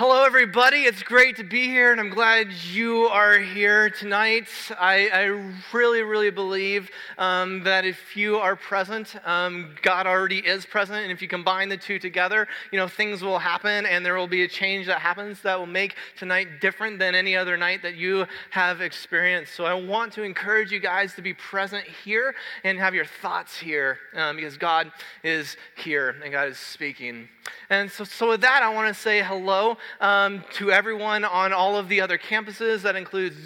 Hello, everybody. It's great to be here, and I'm glad you are here tonight. I, I really, really believe um, that if you are present, um, God already is present, and if you combine the two together, you know, things will happen, and there will be a change that happens that will make tonight different than any other night that you have experienced. So I want to encourage you guys to be present here and have your thoughts here, um, because God is here and God is speaking. And so, so with that, I want to say hello um, to everyone on all of the other campuses. That includes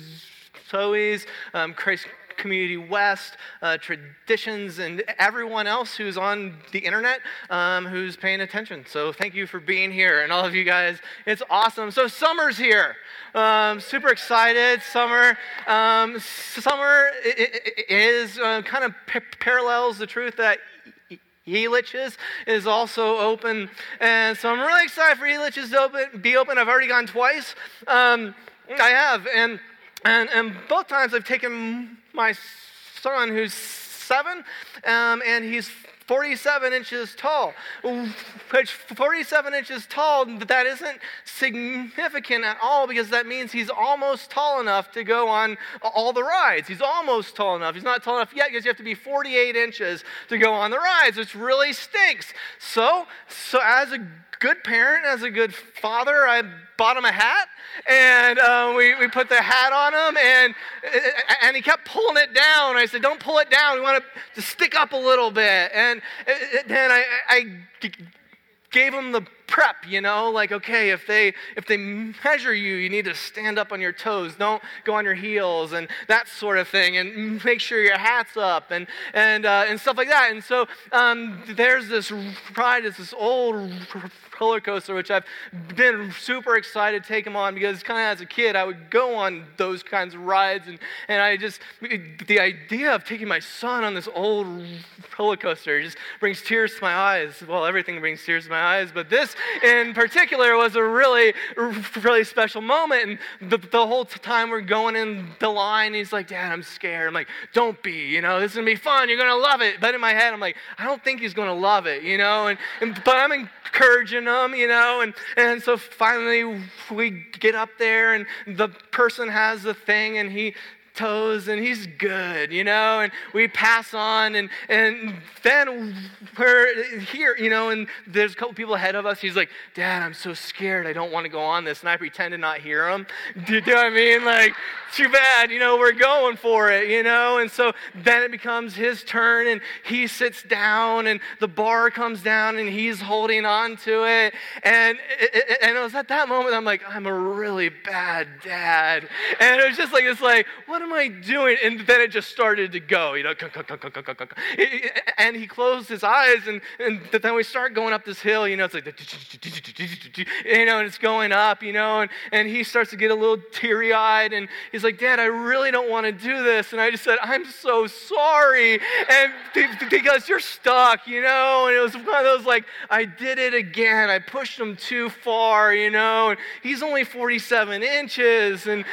Zoe's, um, Christ Community West, uh, Traditions, and everyone else who's on the internet um, who's paying attention. So thank you for being here, and all of you guys. It's awesome. So summer's here. Um, super excited. Summer, um, summer is uh, kind of p- parallels the truth that Elitch's is also open. And so I'm really excited for Elitch's to open, be open. I've already gone twice. Um, I have. And, and, and both times I've taken my son, who's seven, um, and he's 47 inches tall, which 47 inches tall, that isn't significant at all because that means he's almost tall enough to go on all the rides. He's almost tall enough. He's not tall enough yet because you have to be 48 inches to go on the rides, which really stinks. So, so as a good parent, as a good father, I bought him a hat and uh, we, we put the hat on him and, and he kept pulling it down. I said, don't pull it down. We want to stick up a little bit. And then I, I gave him the prep you know like okay if they if they measure you you need to stand up on your toes don't go on your heels and that sort of thing and make sure your hat's up and and uh, and stuff like that and so um, there's this ride it's this old roller coaster, which I've been super excited to take him on because kind of as a kid, I would go on those kinds of rides. And, and I just, the idea of taking my son on this old roller coaster just brings tears to my eyes. Well, everything brings tears to my eyes, but this in particular was a really, really special moment. And the, the whole time we're going in the line, he's like, Dad, I'm scared. I'm like, don't be, you know, this is going to be fun. You're going to love it. But in my head, I'm like, I don't think he's going to love it, you know, and, and but I'm encouraging him, you know. And, and so finally we get up there and the person has the thing and he toes and he's good, you know, and we pass on and, and then we're here, you know, and there's a couple people ahead of us. He's like, Dad, I'm so scared. I don't want to go on this. And I pretend to not hear him. Do you know what I mean? Like, too bad, you know, we're going for it, you know, and so then it becomes his turn and he sits down and the bar comes down and he's holding on to it. And, and it was at that moment I'm like, I'm a really bad dad. And it was just like, it's like, what am I doing? And then it just started to go, you know. And he closed his eyes, and, and then we start going up this hill, you know. It's like, you know, and it's going up, you know. And, and he starts to get a little teary eyed, and he's like, Dad, I really don't want to do this. And I just said, I'm so sorry. And because you're stuck, you know. And it was one of those like, I did it again. I pushed him too far, you know. And he's only 47 inches. And,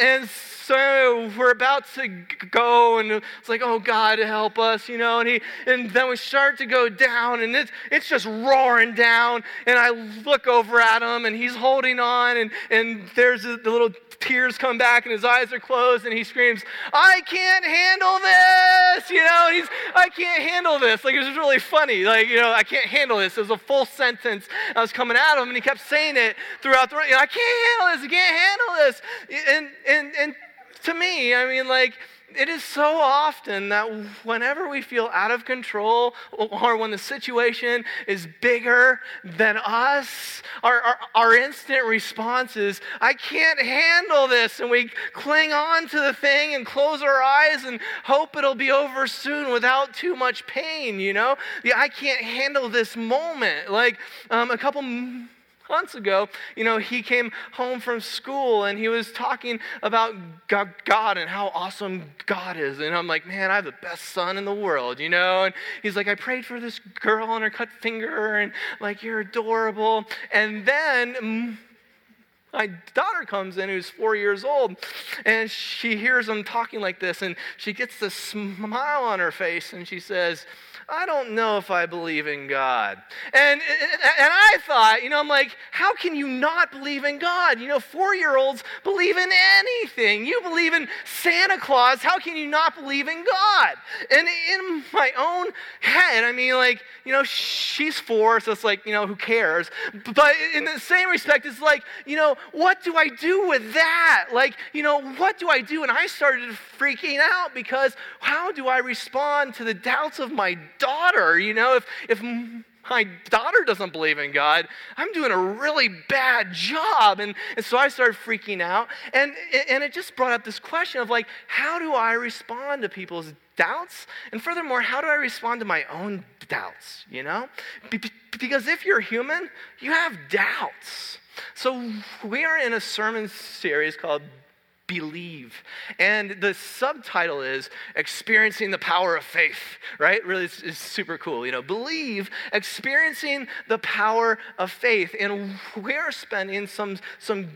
and so we're about to go, and it's like, oh God, help us, you know. And he, and then we start to go down, and it's it's just roaring down. And I look over at him, and he's holding on, and and there's the little tears come back, and his eyes are closed, and he screams, "I can't handle this," you know. And he's, I can't handle this. Like it was really funny. Like you know, I can't handle this. It was a full sentence. I was coming at him, and he kept saying it throughout the. You know, I can't handle this. I can't handle this. And and and to me, I mean, like, it is so often that whenever we feel out of control or when the situation is bigger than us, our, our, our, instant response is, I can't handle this. And we cling on to the thing and close our eyes and hope it'll be over soon without too much pain, you know? Yeah, I can't handle this moment. Like um, a couple months ago, you know, he came home from school and he was talking about God and how awesome God is. And I'm like, man, I have the best son in the world, you know? And he's like, I prayed for this girl on her cut finger and like, you're adorable. And then, my daughter comes in who's four years old and she hears him talking like this and she gets this smile on her face and she says I don't know if I believe in God. And, and I thought, you know, I'm like, how can you not believe in God? You know, four year olds believe in anything. You believe in Santa Claus. How can you not believe in God? And in my own head, I mean, like, you know, she's four, so it's like, you know, who cares? But in the same respect, it's like, you know, what do I do with that? Like, you know, what do I do? And I started freaking out because how do I respond to the doubts of my daughter? You know, if, if my daughter doesn't believe in God. I'm doing a really bad job. And, and so I started freaking out. And, and it just brought up this question of like, how do I respond to people's doubts? And furthermore, how do I respond to my own doubts? You know? Because if you're human, you have doubts. So we are in a sermon series called believe. And the subtitle is Experiencing the Power of Faith, right? Really, it's, it's, super cool. You know, believe, experiencing the power of faith. And we're spending some, some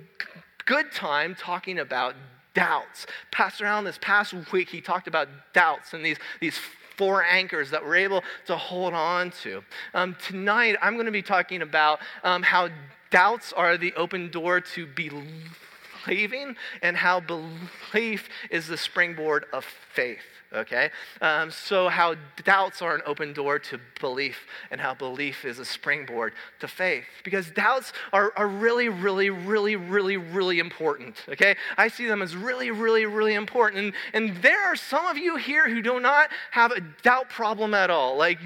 good time talking about doubts. Pastor Allen, this past week, he talked about doubts and these, these four anchors that we're able to hold on to. Um, tonight, I'm going to be talking about um, how doubts are the open door to believe believing and how belief is the springboard of faith okay? Um, so, how doubts are an open door to belief, and how belief is a springboard to faith. Because doubts are, are really, really, really, really, really important, okay? I see them as really, really, really important. And, and there are some of you here who do not have a doubt problem at all. Like,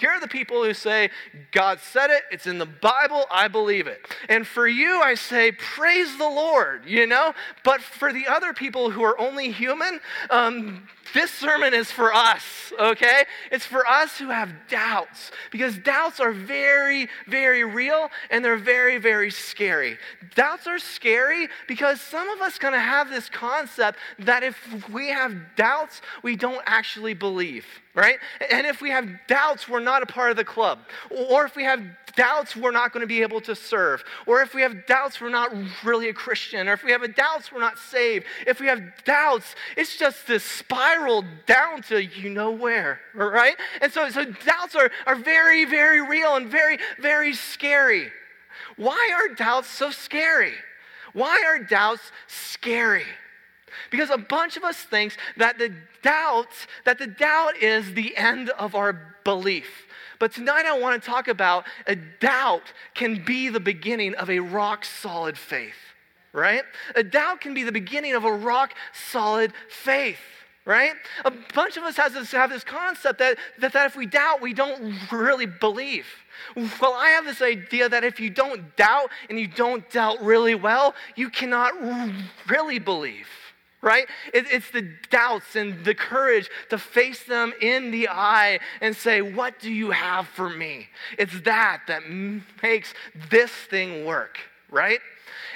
here are the people who say, God said it, it's in the Bible, I believe it. And for you, I say, praise the Lord, you know? But for the other people who are only human, um, this sermon is for us, okay? It's for us who have doubts because doubts are very, very real and they're very, very scary. Doubts are scary because some of us kind of have this concept that if we have doubts, we don't actually believe right? And if we have doubts, we're not a part of the club. Or if we have doubts, we're not going to be able to serve. Or if we have doubts, we're not really a Christian. Or if we have doubts, we're not saved. If we have doubts, it's just this spiral down to you know where, right? And so, so doubts are, are very, very real and very, very scary. Why are doubts so scary? Why are doubts scary? Because a bunch of us thinks that the doubt, that the doubt is the end of our belief. But tonight I want to talk about a doubt can be the beginning of a rock solid faith, right? A doubt can be the beginning of a rock solid faith right? A bunch of us has this, have this concept that, that, that if we doubt, we don't really believe. Well, I have this idea that if you don't doubt and you don't doubt really well, you cannot really believe right? It, it's the doubts and the courage to face them in the eye and say, What do you have for me? It's that that makes this thing work, right?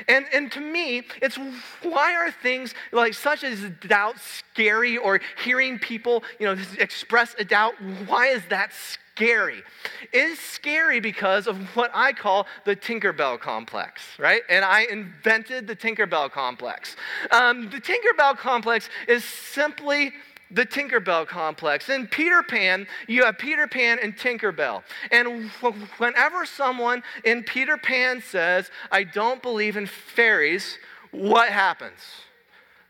And, and to me, it's why are things like such as doubt scary or hearing people, you know, express a doubt, why is that scary? Scary. It is scary because of what I call the Tinkerbell complex, right? And I invented the Tinkerbell complex. Um, the Tinkerbell complex is simply the Tinkerbell complex. In Peter Pan, you have Peter Pan and Tinkerbell. And whenever someone in Peter Pan says, I don't believe in fairies, what happens?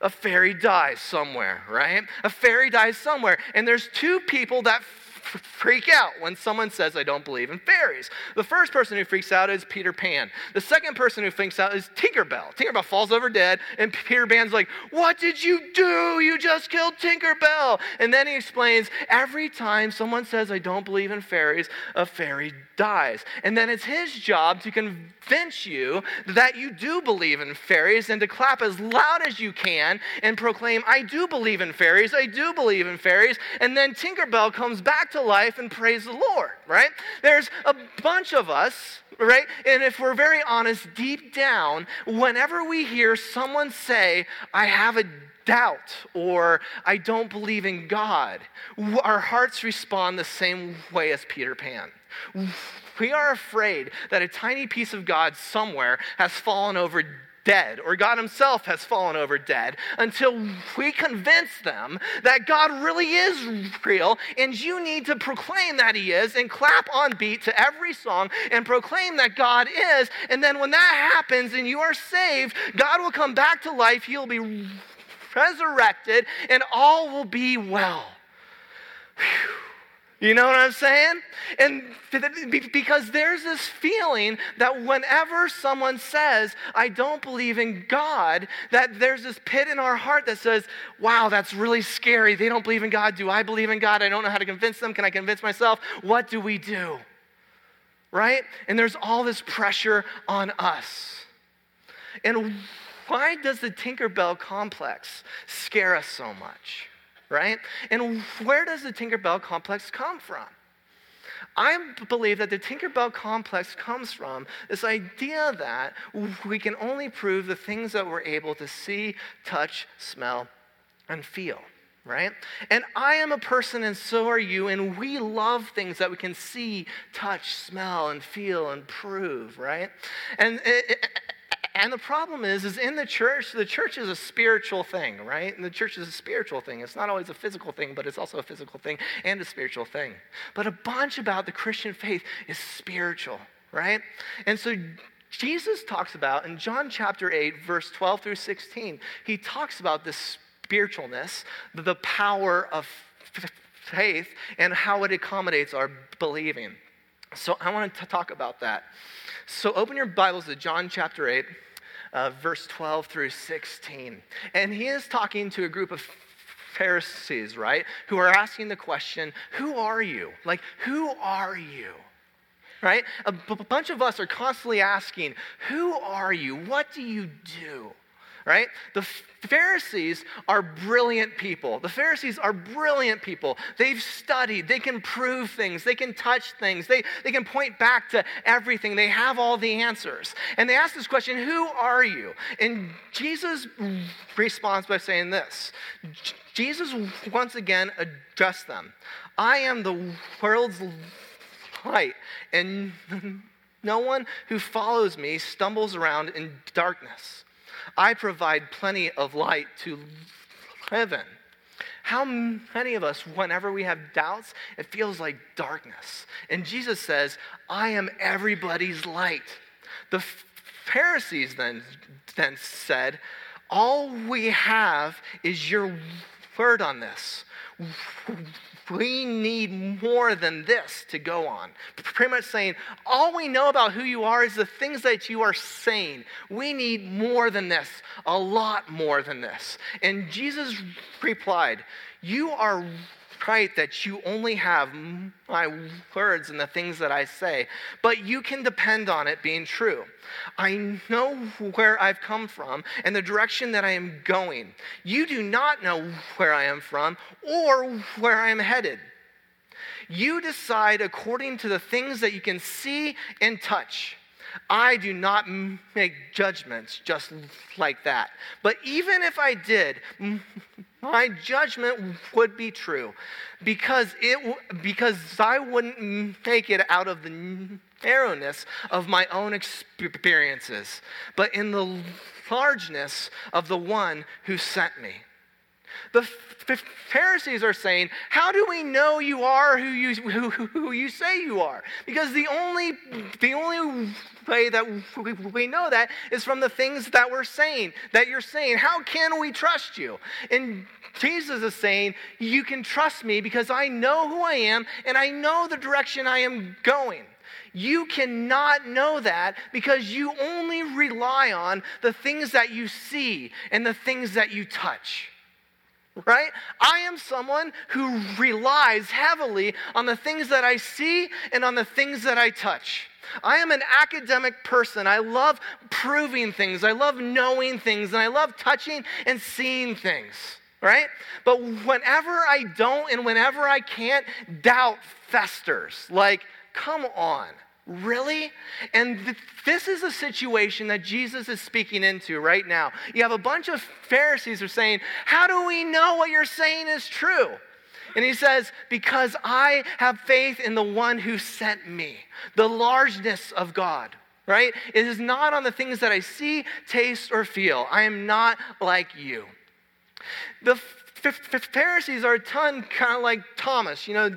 A fairy dies somewhere, right? A fairy dies somewhere. And there's two people that freak out when someone says, I don't believe in fairies. The first person who freaks out is Peter Pan. The second person who freaks out is Tinkerbell. Tinkerbell falls over dead, and Peter Pan's like, What did you do? You just killed Tinkerbell. And then he explains, Every time someone says, I don't believe in fairies, a fairy dies. And then it's his job to convince you that you do believe in fairies and to clap as loud as you can and proclaim, I do believe in fairies, I do believe in fairies. And then Tinkerbell comes back to life and praise the Lord, right? There's a bunch of us, right? And if we're very honest, deep down, whenever we hear someone say, I have a doubt or I don't believe in God, our hearts respond the same way as Peter Pan. We are afraid that a tiny piece of God somewhere has fallen over dead or God Himself has fallen over dead until we convince them that God really is real and you need to proclaim that He is and clap on beat to every song and proclaim that God is. And then when that happens and you are saved, God will come back to life, He'll be resurrected, and all will be well. Whew. You know what I'm saying? And because there's this feeling that whenever someone says, I don't believe in God, that there's this pit in our heart that says, wow, that's really scary. They don't believe in God. Do I believe in God? I don't know how to convince them. Can I convince myself? What do we do? Right? And there's all this pressure on us. And why does the Tinkerbell complex scare us so much? Right? And where does the Tinkerbell complex come from? I believe that the Tinkerbell complex comes from this idea that we can only prove the things that we're able to see, touch, smell, and feel right? And I am a person, and so are you, and we love things that we can see, touch, smell, and feel, and prove, right? And it, and the problem is, is in the church, the church is a spiritual thing, right? And the church is a spiritual thing. It's not always a physical thing, but it's also a physical thing and a spiritual thing. But a bunch about the Christian faith is spiritual, right? And so Jesus talks about in John chapter 8, verse 12 through 16, he talks about this spiritualness, the power of faith, and how it accommodates our believing. So I want to talk about that. So open your Bibles to John chapter 8, uh, verse 12 through 16. And he is talking to a group of Pharisees, right? Who are asking the question, Who are you? Like, who are you? Right? A b- bunch of us are constantly asking, Who are you? What do you do? Right? The Pharisees are brilliant people. The Pharisees are brilliant people. They've studied, they can prove things, they can touch things, they, they can point back to everything. They have all the answers. And they ask this question Who are you? And Jesus responds by saying this Jesus once again addressed them I am the world's light, and no one who follows me stumbles around in darkness. I provide plenty of light to heaven. How many of us, whenever we have doubts, it feels like darkness? And Jesus says, I am everybody's light. The Pharisees then, then said, All we have is your word on this we need more than this to go on. Pretty much saying, all we know about who you are is the things that you are saying. We need more than this, a lot more than this. And Jesus replied, You are that you only have my words and the things that I say, but you can depend on it being true. I know where I've come from and the direction that I am going. You do not know where I am from or where I am headed. You decide according to the things that you can see and touch. I do not make judgments just like that. But even if I did, my judgment would be true because, it, because I wouldn't make it out of the narrowness of my own experiences, but in the largeness of the one who sent me. The Pharisees are saying, How do we know you are who you, who, who you say you are? Because the only, the only way that we know that is from the things that we're saying, that you're saying. How can we trust you? And Jesus is saying, You can trust me because I know who I am and I know the direction I am going. You cannot know that because you only rely on the things that you see and the things that you touch right? I am someone who relies heavily on the things that I see and on the things that I touch. I am an academic person. I love proving things. I love knowing things. And I love touching and seeing things, right? But whenever I don't and whenever I can't, doubt festers. Like, come on. Really? And th- this is a situation that Jesus is speaking into right now. You have a bunch of Pharisees who are saying, How do we know what you're saying is true? And he says, Because I have faith in the one who sent me, the largeness of God. right? It is not on the things that I see, taste, or feel. I am not like you. The Pharisees are a ton kind of like Thomas, you know,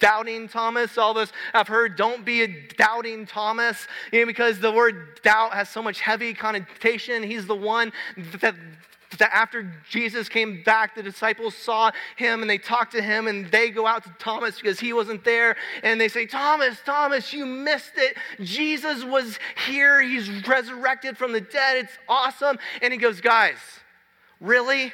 doubting Thomas. All of us have heard, don't be a doubting Thomas, you know, because the word doubt has so much heavy connotation. He's the one that, that after Jesus came back, the disciples saw him and they talked to him and they go out to Thomas because he wasn't there and they say, Thomas, Thomas, you missed it. Jesus was here. He's resurrected from the dead. It's awesome. And he goes, guys, really?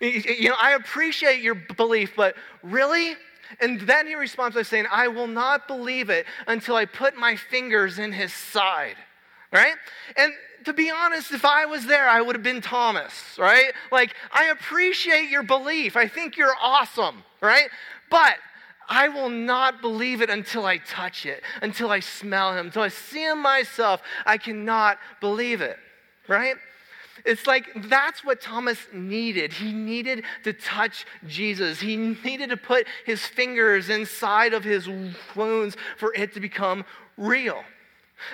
You know, I appreciate your belief, but really? And then he responds by saying, I will not believe it until I put my fingers in his side. Right? And to be honest, if I was there, I would have been Thomas, right? Like, I appreciate your belief. I think you're awesome, right? But I will not believe it until I touch it, until I smell him, until I see him myself. I cannot believe it, right? It's like that's what Thomas needed. He needed to touch Jesus. He needed to put his fingers inside of his wounds for it to become real.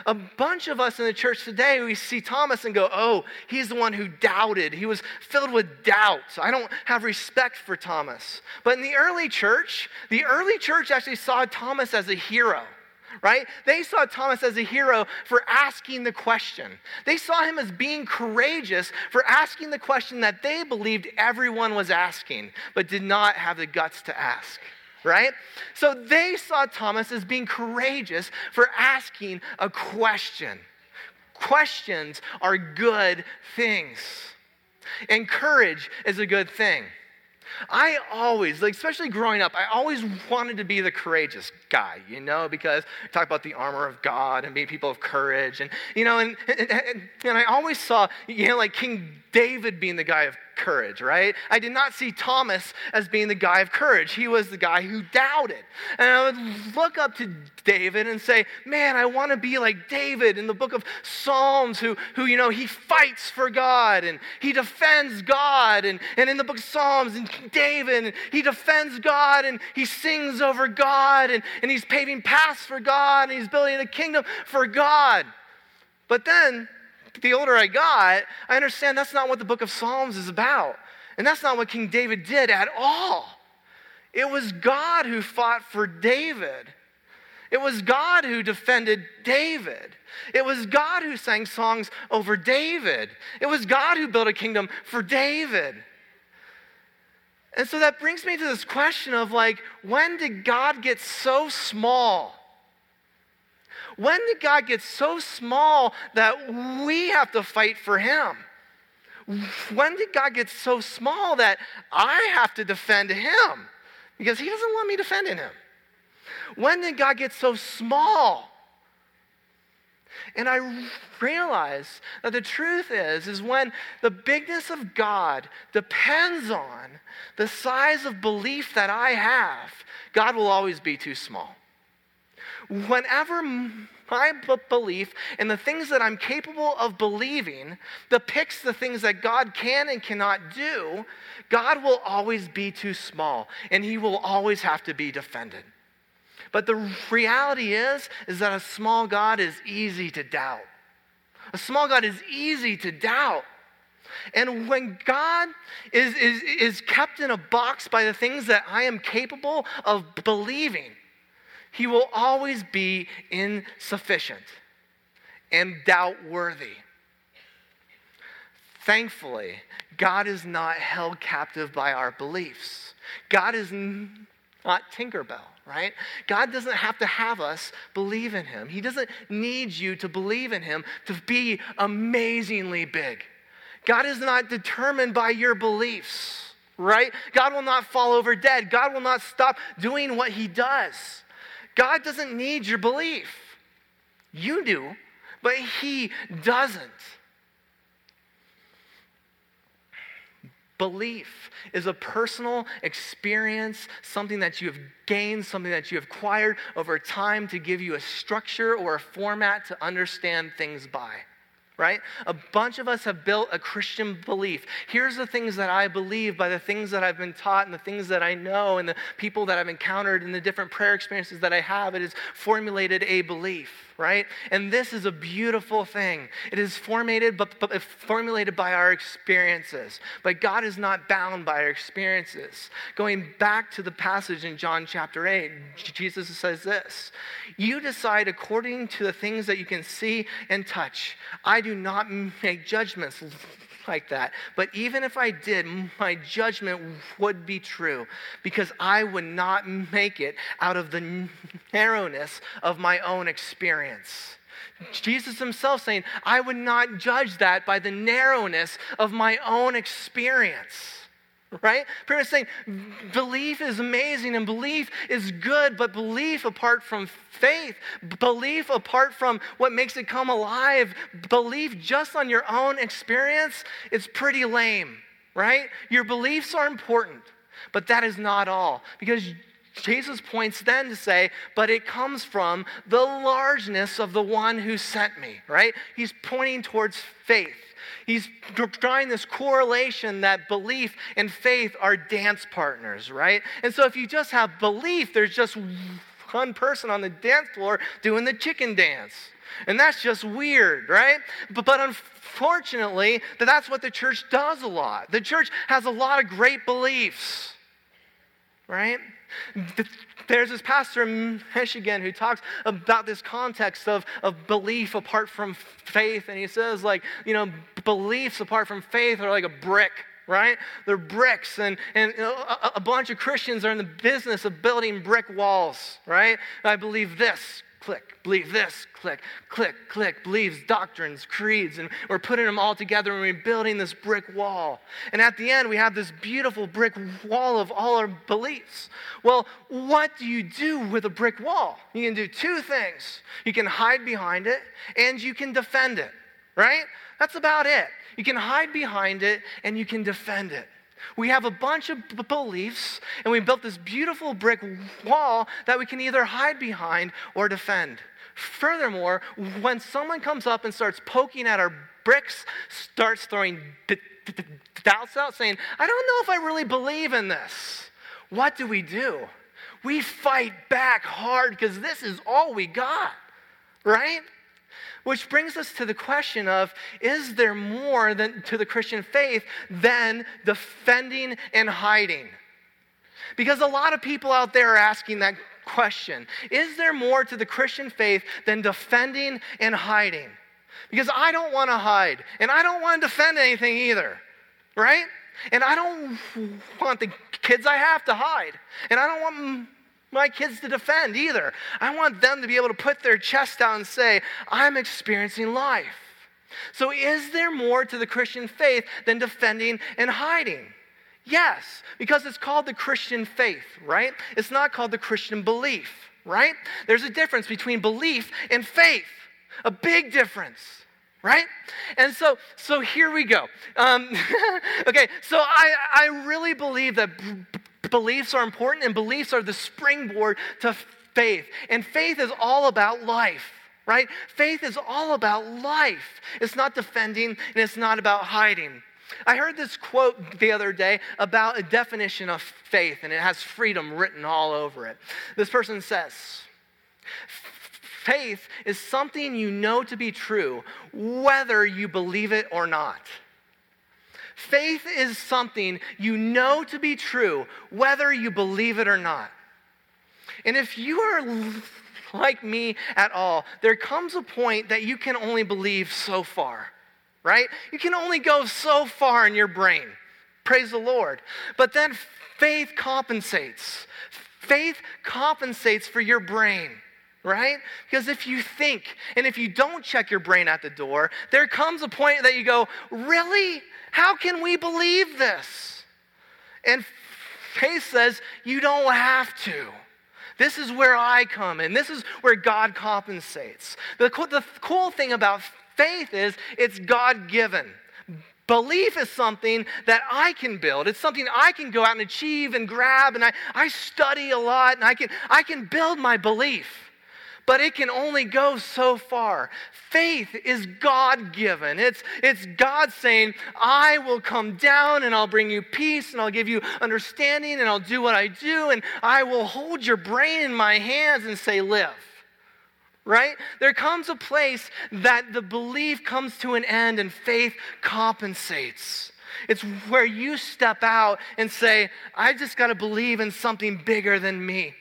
A bunch of us in the church today, we see Thomas and go, oh, he's the one who doubted. He was filled with doubt. I don't have respect for Thomas. But in the early church, the early church actually saw Thomas as a hero right? They saw Thomas as a hero for asking the question. They saw him as being courageous for asking the question that they believed everyone was asking, but did not have the guts to ask. Right? So they saw Thomas as being courageous for asking a question. Questions are good things. And courage is a good thing. I always, like, especially growing up, I always wanted to be the courageous guy, you know, because talk about the armor of God and being people of courage. And, you know, and, and, and I always saw, you know, like King David being the guy of courage, right? I did not see Thomas as being the guy of courage. He was the guy who doubted. And I would look up to David and say, man, I want to be like David in the book of Psalms, who, who you know, he fights for God and he defends God. And, and in the book of Psalms, and David, he defends God and he sings over God and, and he's paving paths for God and he's building a kingdom for God. But then the older I got, I understand that's not what the book of Psalms is about. And that's not what King David did at all. It was God who fought for David. It was God who defended David. It was God who sang songs over David. It was God who built a kingdom for David. And so that brings me to this question of like, when did God get so small? When did God get so small that we have to fight for him? When did God get so small that I have to defend him? Because he doesn't want me defending him. When did God get so small? And I realize that the truth is is when the bigness of God depends on the size of belief that I have, God will always be too small whenever my belief in the things that I'm capable of believing depicts the things that God can and cannot do, God will always be too small and he will always have to be defended. But the reality is is that a small God is easy to doubt. A small God is easy to doubt. And when God is, is, is kept in a box by the things that I am capable of believing, he will always be insufficient and doubt worthy. Thankfully, God is not held captive by our beliefs. God is not Tinkerbell, right? God doesn't have to have us believe in Him. He doesn't need you to believe in Him to be amazingly big. God is not determined by your beliefs, right? God will not fall over dead. God will not stop doing what He does. God doesn't need your belief. You do, but He doesn't. Belief is a personal experience, something that you have gained, something that you have acquired over time to give you a structure or a format to understand things by right? A bunch of us have built a Christian belief. Here's the things that I believe by the things that I've been taught and the things that I know and the people that I've encountered and the different prayer experiences that I have. It has formulated a belief, right? And this is a beautiful thing. It is formulated, but, but formulated by our experiences. But God is not bound by our experiences. Going back to the passage in John chapter 8, Jesus says this You decide according to the things that you can see and touch. I do not make judgments like that. But even if I did, my judgment would be true because I would not make it out of the narrowness of my own experience. Jesus himself saying, I would not judge that by the narrowness of my own experience right? Pretty much saying belief is amazing and belief is good, but belief apart from faith, belief apart from what makes it come alive, belief just on your own experience, it's pretty lame, right? Your beliefs are important, but that is not all. Because Jesus points then to say, but it comes from the largeness of the one who sent me, right? He's pointing towards faith. He's drawing this correlation that belief and faith are dance partners, right? And so if you just have belief, there's just one person on the dance floor doing the chicken dance. And that's just weird, right? But, but unfortunately, that's what the church does a lot. The church has a lot of great beliefs, right? There's this pastor in Michigan who talks about this context of, of belief apart from faith. And he says, like, you know, beliefs apart from faith are like a brick right? They're bricks, and, and a, a, bunch of Christians are in the business of building brick walls, right? I believe this, click, believe this, click, click, click, believes doctrines, creeds, and we're putting them all together and we're building this brick wall. And at the end, we have this beautiful brick wall of all our beliefs. Well, what do you do with a brick wall? You can do two things you can hide behind it and you can defend it, right? That's about it. You can hide behind it and you can defend it. We have a bunch of b- beliefs, and we built this beautiful brick wall that we can either hide behind or defend. Furthermore, when someone comes up and starts poking at our bricks, starts throwing d- d- doubts out, saying, I don't know if I really believe in this, what do we do? We fight back hard because this is all we got, right? Which brings us to the question of is there more than, to the Christian faith than defending and hiding? Because a lot of people out there are asking that question Is there more to the Christian faith than defending and hiding? Because I don't want to hide, and I don't want to defend anything either, right? And I don't want the kids I have to hide, and I don't want my kids to defend either. I want them to be able to put their chest out and say, I'm experiencing life. So, is there more to the Christian faith than defending and hiding? Yes, because it's called the Christian faith, right? It's not called the Christian belief, right? There's a difference between belief and faith, a big difference right and so so here we go um, okay so i i really believe that Beliefs are important, and beliefs are the springboard to faith. And faith is all about life, right? Faith is all about life. It's not defending, and it's not about hiding. I heard this quote the other day about a definition of faith, and it has freedom written all over it. This person says, Faith is something you know to be true, whether you believe it or not. Faith is something you know to be true, whether you believe it or not. And if you are like me at all, there comes a point that you can only believe so far, right? You can only go so far in your brain. Praise the Lord. But then faith compensates. Faith compensates for your brain right? Because if you think and if you don't check your brain at the door, there comes a point that you go, Really? How can we believe this? And faith says, You don't have to. This is where I come in. This is where God compensates. The, the cool thing about faith is it's God given. Belief is something that I can build. It's something I can go out and achieve and grab, and I, I study a lot, and I can, I can build my belief but it can only go so far. Faith is God given. It's, it's God saying, I will come down and I'll bring you peace and I'll give you understanding and I'll do what I do and I will hold your brain in my hands and say, Live. right? There comes a place that the belief comes to an end and faith compensates. It's where you step out and say, I just got to believe in something bigger than me.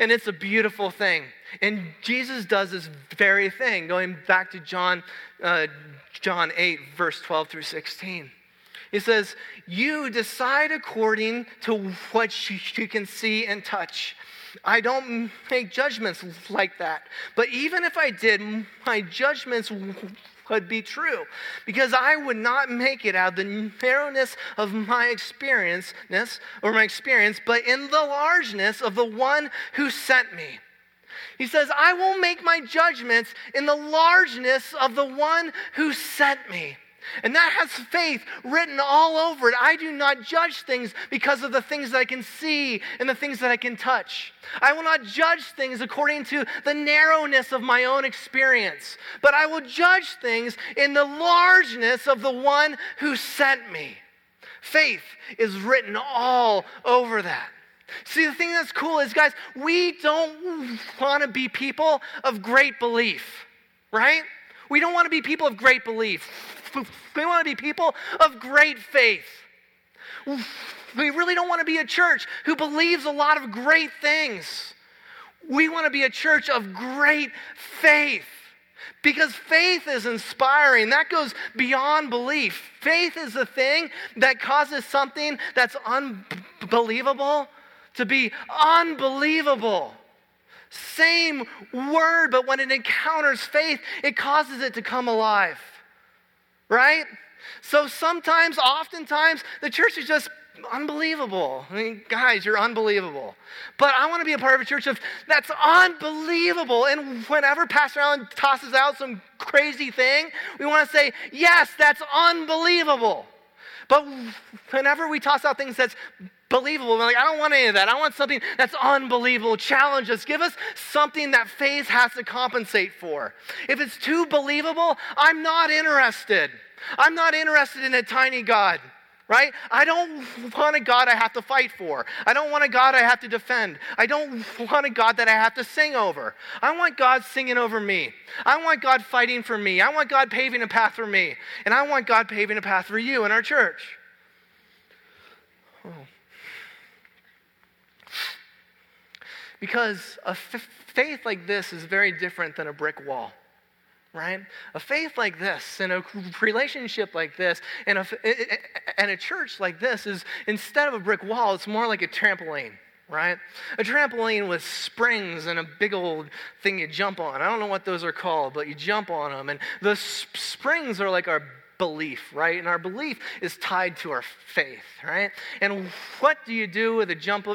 And it's a beautiful thing. And Jesus does this very thing, going back to John, uh, John 8, verse 12 through 16. He says, You decide according to what you can see and touch. I don't make judgments like that. But even if I did, my judgments would be true because I would not make it out of the narrowness of my experience or my experience, but in the largeness of the one who sent me. He says, I will make my judgments in the largeness of the one who sent me. And that has faith written all over it. I do not judge things because of the things that I can see and the things that I can touch. I will not judge things according to the narrowness of my own experience, but I will judge things in the largeness of the one who sent me. Faith is written all over that. See, the thing that's cool is, guys, we don't want to be people of great belief, right? We don't want to be people of great belief. We want to be people of great faith. We really don't want to be a church who believes a lot of great things. We want to be a church of great faith. Because faith is inspiring. That goes beyond belief. Faith is the thing that causes something that's unbelievable to be unbelievable. Same word, but when it encounters faith, it causes it to come alive. Right? So sometimes, oftentimes, the church is just unbelievable. I mean, guys, you're unbelievable. But I want to be a part of a church of that's unbelievable. And whenever Pastor Allen tosses out some crazy thing, we want to say, yes, that's unbelievable. But whenever we toss out things that's believable. We're like, I don't want any of that. I want something that's unbelievable. Challenge us. Give us something that faith has to compensate for. If it's too believable, I'm not interested. I'm not interested in a tiny God, right? I don't want a God I have to fight for. I don't want a God I have to defend. I don't want a God that I have to sing over. I want God singing over me. I want God fighting for me. I want God paving a path for me. And I want God paving a path for you in our church. Oh. Because a f- faith like this is very different than a brick wall, right? A faith like this and a relationship like this and a, and a church like this is instead of a brick wall, it's more like a trampoline right? A trampoline with springs and a big old thing you jump on. I don't know what those are called, but you jump on them. And the sp- springs are like our belief, right? And our belief is tied to our faith, right? And what do you do with a jump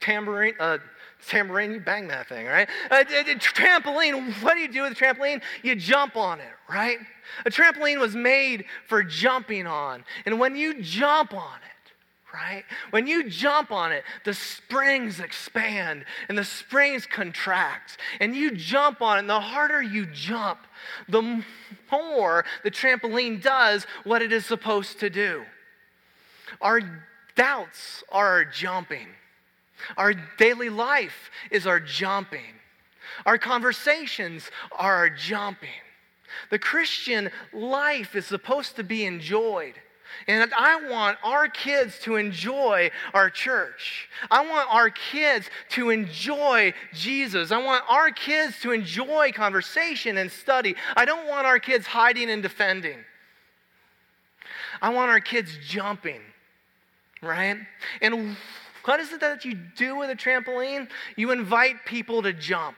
tambourine? Uh, tambourine, you bang that thing, right? A, a, a, trampoline, what do you do with a trampoline? You jump on it, right? A trampoline was made for jumping on. And when you jump on it, right? When you jump on it, the springs expand and the springs contract. And you jump on it, and the harder you jump, the more the trampoline does what it is supposed to do. Our doubts are jumping. Our daily life is our jumping. Our conversations are our jumping. The Christian life is supposed to be enjoyed. And I want our kids to enjoy our church. I want our kids to enjoy Jesus. I want our kids to enjoy conversation and study. I don't want our kids hiding and defending. I want our kids jumping, right? And what is it that you do with a trampoline? You invite people to jump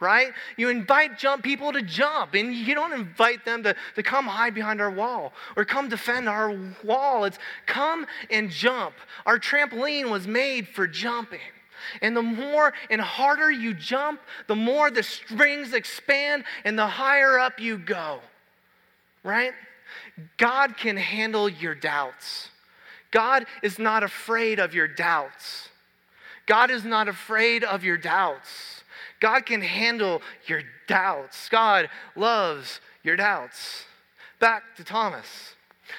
right? You invite jump people to jump, and you don't invite them to, to come hide behind our wall or come defend our wall. It's come and jump. Our trampoline was made for jumping. And the more and harder you jump, the more the strings expand and the higher up you go, right? God can handle your doubts. God is not afraid of your doubts. God is not afraid of your doubts. God can handle your doubts. God loves your doubts. Back to Thomas.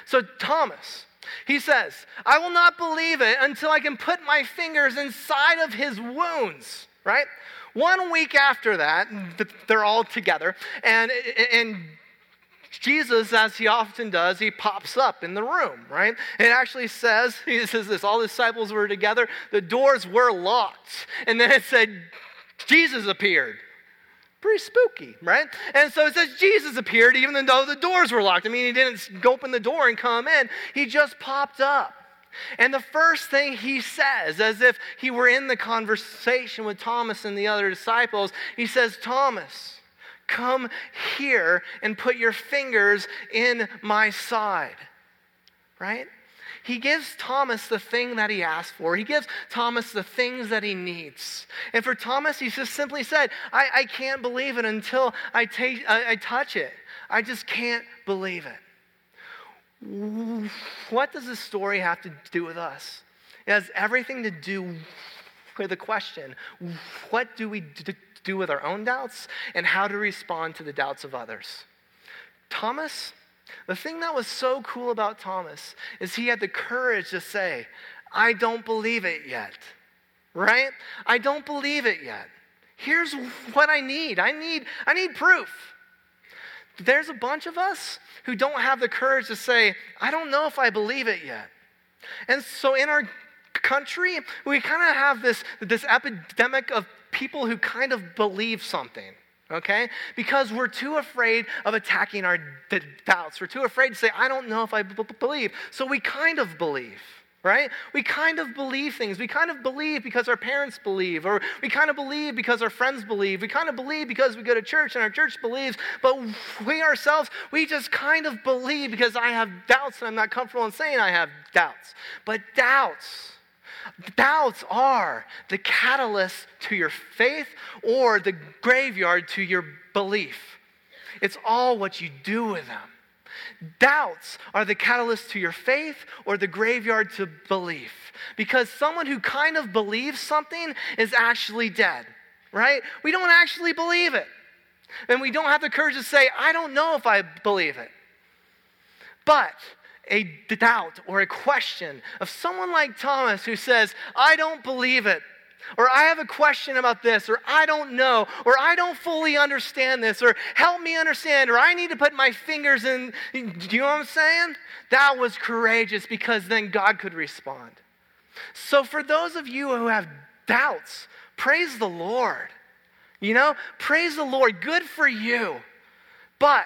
So, Thomas, he says, I will not believe it until I can put my fingers inside of his wounds, right? One week after that, they're all together, and, and Jesus, as he often does, he pops up in the room, right? It actually says, he says this, all the disciples were together, the doors were locked. And then it said, Jesus appeared. Pretty spooky, right? And so it says Jesus appeared even though the doors were locked. I mean, he didn't open the door and come in, he just popped up. And the first thing he says, as if he were in the conversation with Thomas and the other disciples, he says, Thomas, come here and put your fingers in my side. Right? He gives Thomas the thing that he asked for. He gives Thomas the things that he needs. And for Thomas, he just simply said, I, I can't believe it until I, take, I, I touch it. I just can't believe it. What does this story have to do with us? It has everything to do with the question what do we do with our own doubts and how to respond to the doubts of others? Thomas, the thing that was so cool about Thomas is he had the courage to say, I don't believe it yet. Right? I don't believe it yet. Here's what I need. I need I need proof. There's a bunch of us who don't have the courage to say, I don't know if I believe it yet. And so in our country, we kind of have this, this epidemic of people who kind of believe something okay? Because we're too afraid of attacking our d- doubts. We're too afraid to say, I don't know if I believe. So we kind of believe right? We kind of believe things. We kind of believe because our parents believe, or we kind of believe because our friends believe. We kind of believe because we go to church and our church believes, but we ourselves, we just kind of believe because I have doubts and I'm not comfortable in saying I have doubts. But doubts, doubts are the catalyst to your faith or the graveyard to your belief. It's all what you do with them. Doubts are the catalyst to your faith or the graveyard to belief. Because someone who kind of believes something is actually dead, right? We don't actually believe it. And we don't have the courage to say, I don't know if I believe it. But a doubt or a question of someone like Thomas who says, I don't believe it, or I have a question about this, or I don't know, or I don't fully understand this, or help me understand, or I need to put my fingers in. Do you know what I'm saying? That was courageous because then God could respond. So, for those of you who have doubts, praise the Lord. You know, praise the Lord. Good for you. But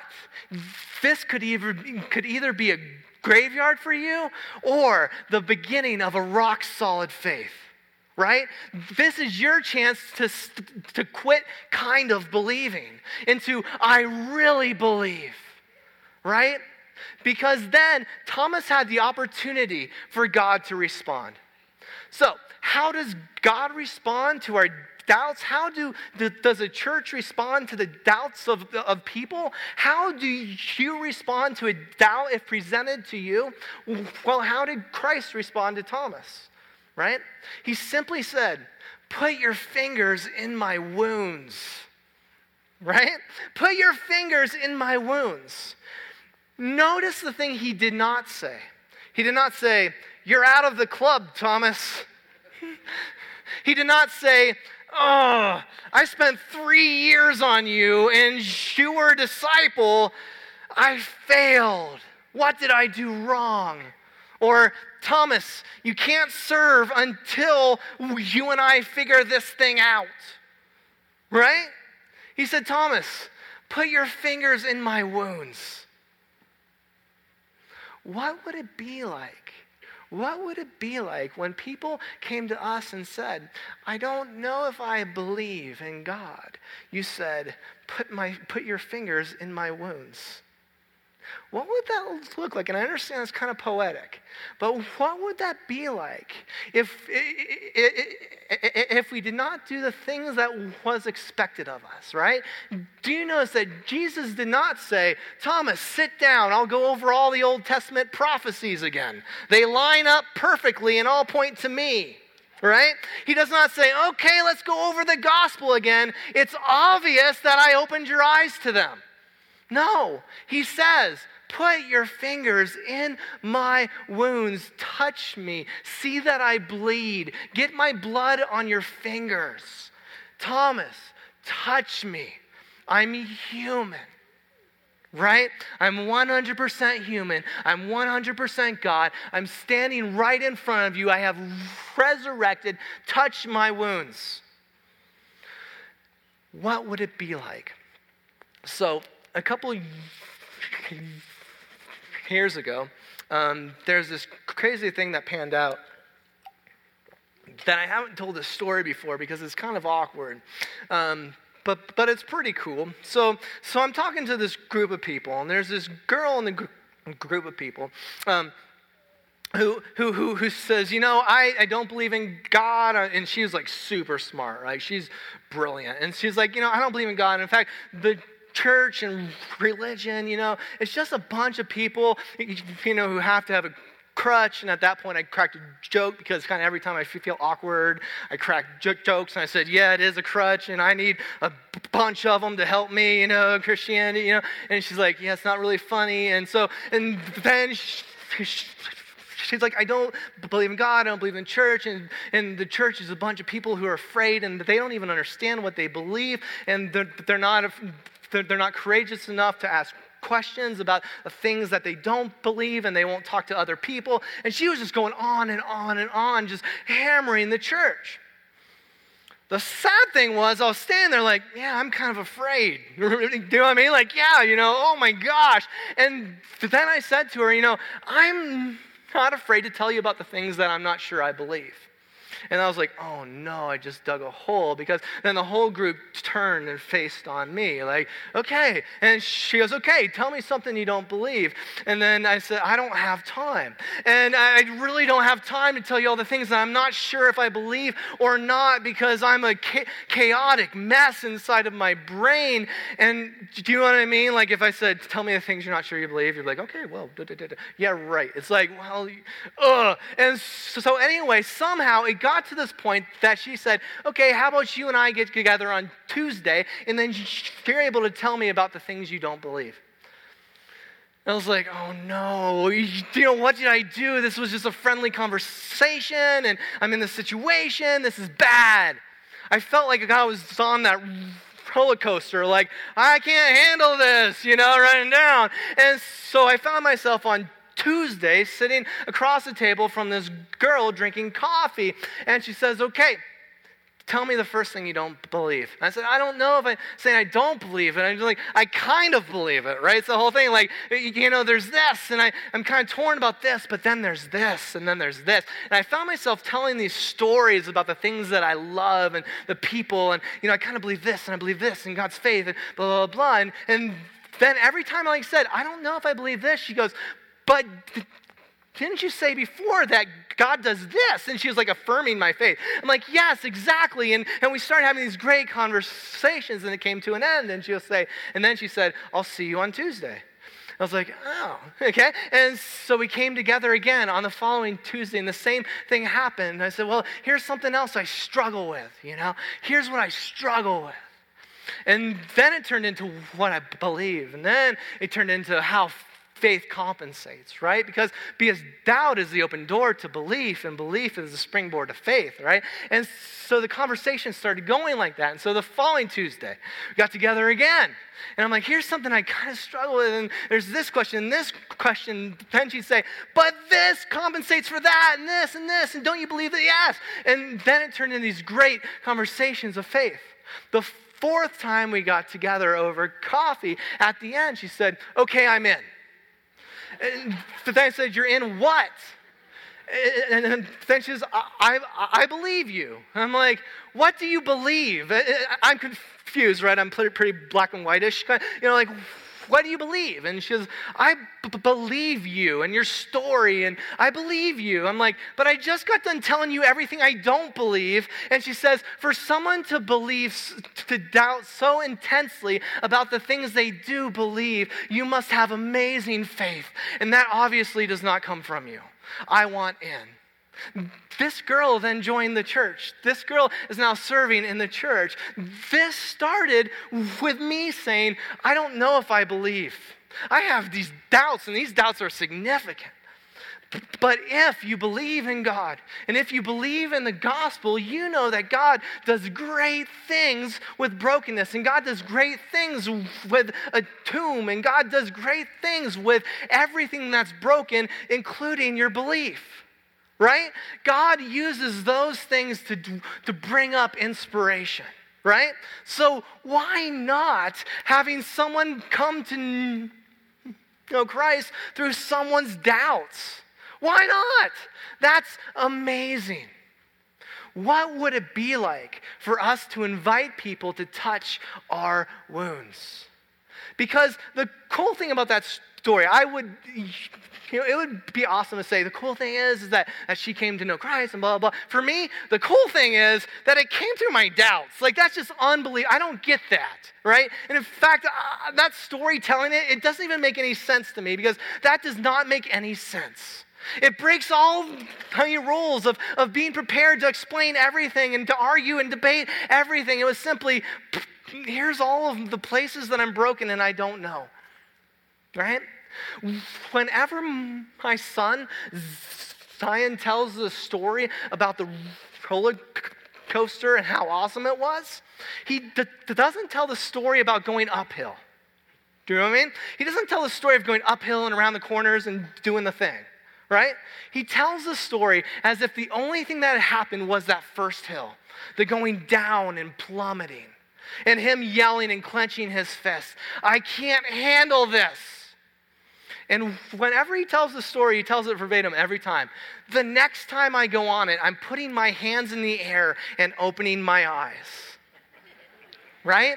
this could either, could either be a graveyard for you or the beginning of a rock solid faith right? This is your chance to, to quit kind of believing into, I really believe, right? Because then Thomas had the opportunity for God to respond. So, how does God respond to our doubts? How do, does a church respond to the doubts of, of people? How do you respond to a doubt if presented to you? Well, how did Christ respond to Thomas? right? He simply said, Put your fingers in my wounds, right? Put your fingers in my wounds. Notice the thing he did not say. He did not say, You're out of the club, Thomas. he did not say, Oh, I spent three years on you and you were a disciple. I failed. What did I do wrong? Or, Thomas, you can't serve until you and I figure this thing out. Right? He said, Thomas, put your fingers in my wounds. What would it be like? What would it be like when people came to us and said, I don't know if I believe in God? You said, put, my, put your fingers in my wounds. What would that look like? And I understand it's kind of poetic, but what would that be like if, if we did not do the things that was expected of us, right? Do you notice that Jesus did not say, Thomas, sit down, I'll go over all the Old Testament prophecies again. They line up perfectly and all point to me right? He does not say, okay, let's go over the gospel again. It's obvious that I opened your eyes to them. No, he says, Put your fingers in my wounds. Touch me. See that I bleed. Get my blood on your fingers. Thomas, touch me. I'm human right? I'm 100% human. I'm 100% God. I'm standing right in front of you. I have resurrected. Touch my wounds. What would it be like? So, a couple years ago, um, there's this crazy thing that panned out that I haven't told this story before because it's kind of awkward. Um, but, but it's pretty cool. So, so I'm talking to this group of people, and there's this girl in the gr- group of people. Um, who, who, who, who says, you know, I, I don't believe in God. Uh, and she's like super smart, right? She's brilliant. And she's like, you know, I don't believe in God. And in fact, the church and religion, you know, it's just a bunch of people, you know, who have to have a crutch. And at that point, I cracked a joke because kind of every time I feel awkward, I crack j- jokes. And I said, Yeah, it is a crutch, and I need a bunch of them to help me, you know, Christianity, you know. And she's like, Yeah, it's not really funny. And so, and then she, she's like, I don't believe in God, I don't believe in church, and, and the church is a bunch of people who are afraid and they don't even understand what they believe, and they're, they're, not, they're, they're not courageous enough to ask questions about the things that they don't believe and they won't talk to other people. And she was just going on and on and on, just hammering the church. The sad thing was, I was standing there like, yeah, I'm kind of afraid. Do you know what I mean? Like, yeah, you know, oh my gosh. And then I said to her, you know, I'm not afraid to tell you about the things that I'm not sure I believe. And I was like, oh no, I just dug a hole because then the whole group turned and faced on me. Like, okay. And she goes, okay, tell me something you don't believe. And then I said, I don't have time. And I really don't have time to tell you all the things that I'm not sure if I believe or not because I'm a chaotic mess inside of my brain. And do you know what I mean? Like, if I said, tell me the things you're not sure you believe, you're like, okay, well, da, da, da, yeah, right. It's like, well, ugh. And so, anyway, somehow it got got to this point that she said, okay, how about you and I get together on Tuesday, and then you're able to tell me about the things you don't believe. I was like, oh no, you know, what did I do? This was just a friendly conversation, and I'm in this situation. This is bad. I felt like I was on that roller coaster, like, I can't handle this, you know, running down. And so I found myself on Tuesday sitting across the table from this girl drinking coffee. And she says, Okay, tell me the first thing you don't believe. And I said, I don't know if I say I don't believe it. I'm like, I kind of believe it, right? It's the whole thing. Like, you know, there's this, and I, I'm kind of torn about this, but then there's this, and then there's this. And I found myself telling these stories about the things that I love and the people, and, you know, I kind of believe this, and I believe this, and God's faith, and blah, blah, blah. And, and then every time I said, I don't know if I believe this, she goes, but didn't you say before that God does this? And she was like affirming my faith. I'm like, yes, exactly. And, and we started having these great conversations, and it came to an end. And she'll say, and then she said, I'll see you on Tuesday. I was like, oh, okay. And so we came together again on the following Tuesday, and the same thing happened. I said, well, here's something else I struggle with, you know? Here's what I struggle with. And then it turned into what I believe. And then it turned into how faith compensates, right? Because, because doubt is the open door to belief, and belief is the springboard to faith, right? And so the conversation started going like that. And so the following Tuesday, we got together again. And I'm like, here's something I kind of struggle with. And there's this question, and this question. Then she'd say, but this compensates for that, and this, and this. And don't you believe that? Yes. And then it turned into these great conversations of faith. The fourth time we got together over coffee, at the end, she said, okay, I'm in. And I said, You're in what? And then she says, I, I, I believe you. I'm like, What do you believe? I'm confused, right? I'm pretty black and whitish. You know, like, what do you believe? And she says, I b- believe you and your story, and I believe you. I'm like, but I just got done telling you everything I don't believe. And she says, for someone to believe, to doubt so intensely about the things they do believe, you must have amazing faith. And that obviously does not come from you. I want in. This girl then joined the church. This girl is now serving in the church. This started with me saying, I don't know if I believe. I have these doubts, and these doubts are significant. But if you believe in God and if you believe in the gospel, you know that God does great things with brokenness and God does great things with a tomb and God does great things with everything that's broken, including your belief. Right? God uses those things to, to bring up inspiration right? So why not having someone come to know Christ through someone's doubts? Why not? That's amazing. What would it be like for us to invite people to touch our wounds? Because the cool thing about that story, I would, you know, it would be awesome to say the cool thing is, is that, that she came to know Christ and blah, blah, blah. For me, the cool thing is that it came through my doubts. Like, that's just unbelievable. I don't get that, right? And in fact, uh, that storytelling it, it doesn't even make any sense to me because that does not make any sense. It breaks all the rules of, of being prepared to explain everything and to argue and debate everything. It was simply, here's all of the places that I'm broken and I don't know. Right? Whenever my son Zion tells the story about the roller coaster and how awesome it was, he d- doesn't tell the story about going uphill. Do you know what I mean? He doesn't tell the story of going uphill and around the corners and doing the thing, right? He tells the story as if the only thing that happened was that first hill, the going down and plummeting, and him yelling and clenching his fists. I can't handle this. And whenever he tells the story, he tells it verbatim every time. The next time I go on it, I'm putting my hands in the air and opening my eyes. Right?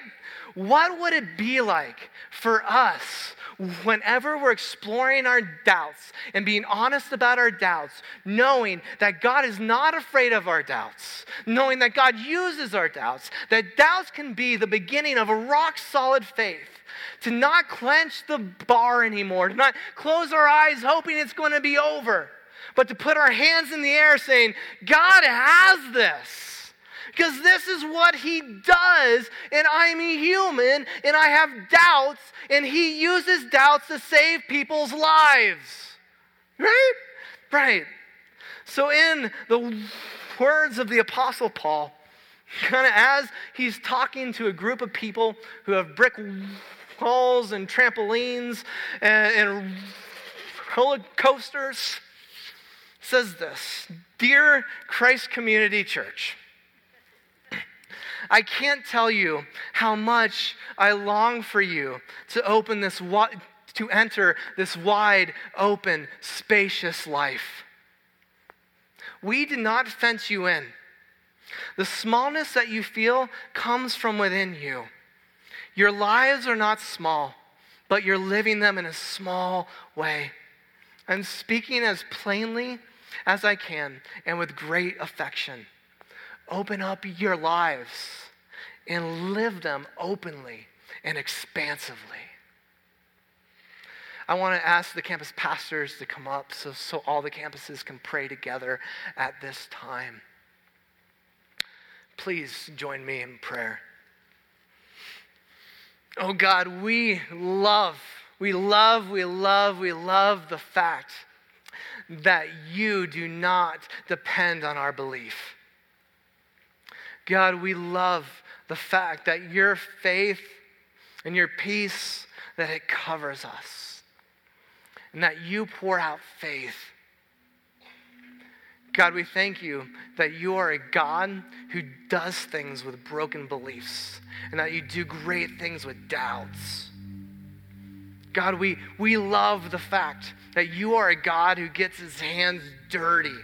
What would it be like for us whenever we're exploring our doubts and being honest about our doubts, knowing that God is not afraid of our doubts, knowing that God uses our doubts, that doubts can be the beginning of a rock solid faith, to not clench the bar anymore, to not close our eyes hoping it's going to be over, but to put our hands in the air saying, God has this. Because this is what he does, and I'm a human, and I have doubts, and he uses doubts to save people's lives. Right? Right. So, in the words of the Apostle Paul, kind of as he's talking to a group of people who have brick walls and trampolines and, and roller coasters, says this Dear Christ Community Church, I can't tell you how much I long for you to open this to enter this wide open spacious life. We did not fence you in. The smallness that you feel comes from within you. Your lives are not small, but you're living them in a small way. I'm speaking as plainly as I can and with great affection. Open up your lives and live them openly and expansively. I want to ask the campus pastors to come up so, so all the campuses can pray together at this time. Please join me in prayer. Oh God, we love, we love, we love, we love the fact that you do not depend on our belief. God, we love the fact that your faith and your peace that it covers us and that you pour out faith. God, we thank you that you are a God who does things with broken beliefs and that you do great things with doubts. God, we, we love the fact that you are a God who gets his hands dirty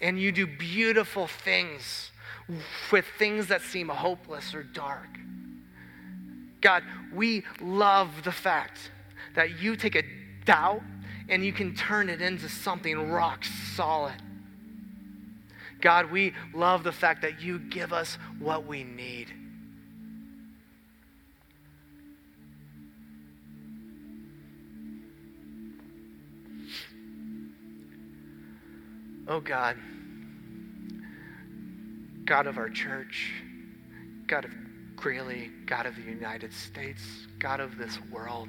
and you do beautiful things with things that seem hopeless or dark. God, we love the fact that you take a doubt and you can turn it into something rock solid. God, we love the fact that you give us what we need. Oh God. God of our church, God of Greeley, God of the United States, God of this world,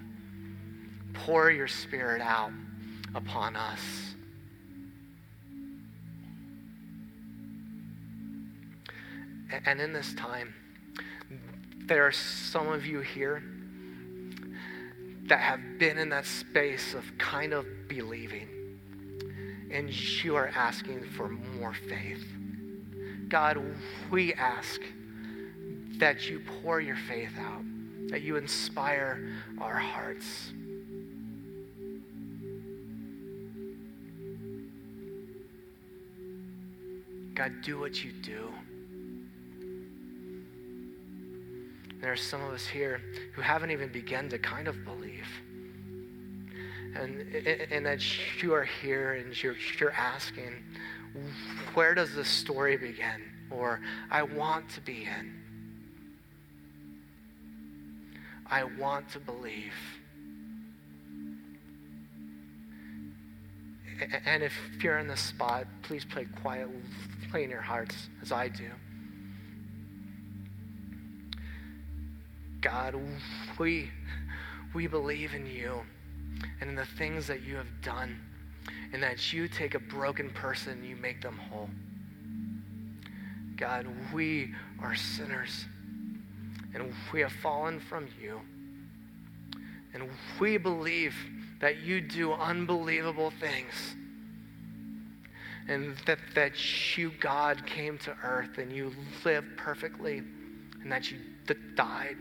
pour your spirit out upon us. And in this time, there are some of you here that have been in that space of kind of believing, and you are asking for more faith. God, we ask that you pour your faith out, that you inspire our hearts. God, do what you do. There are some of us here who haven't even begun to kind of believe. And, and that you are here and you're, you're asking, where does this story begin? Or, I want to be in. I want to believe. And if you're in this spot, please play quiet, play in your hearts as I do. God, we, we believe in you and in the things that you have done, and that you take a broken person and you make them whole. God, we are sinners, and we have fallen from you. And we believe that you do unbelievable things. And that, that you, God, came to earth and you lived perfectly and that you died.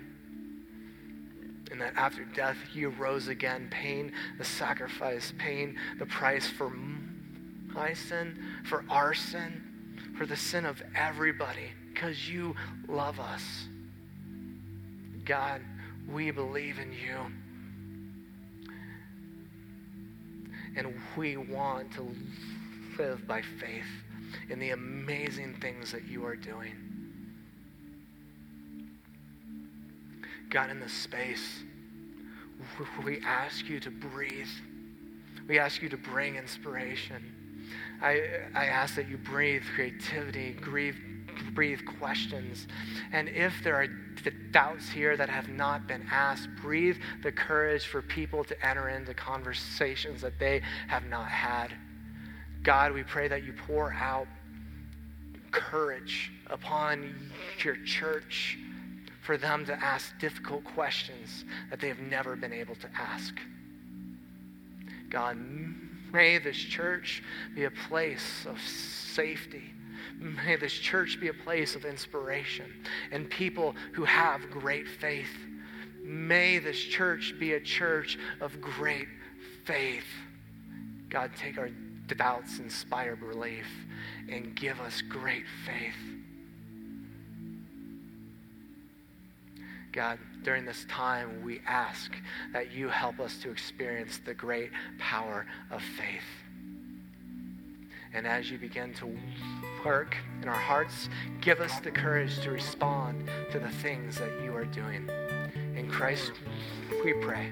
And that after death you rose again, paying the sacrifice, paying the price for my sin, for our sin, for the sin of everybody, because you love us. God, we believe in you. And we want to live by faith in the amazing things that you are doing. God, in this space, we ask you to breathe. We ask you to bring inspiration. I, I ask that you breathe creativity, breathe, breathe questions. And if there are doubts here that have not been asked, breathe the courage for people to enter into conversations that they have not had. God, we pray that you pour out courage upon your church for them to ask difficult questions that they have never been able to ask. God, may this church be a place of safety. May this church be a place of inspiration and people who have great faith. May this church be a church of great faith. God, take our doubts inspire belief and give us great faith. God, during this time, we ask that you help us to experience the great power of faith. And as you begin to work in our hearts, give us the courage to respond to the things that you are doing. In Christ, we pray.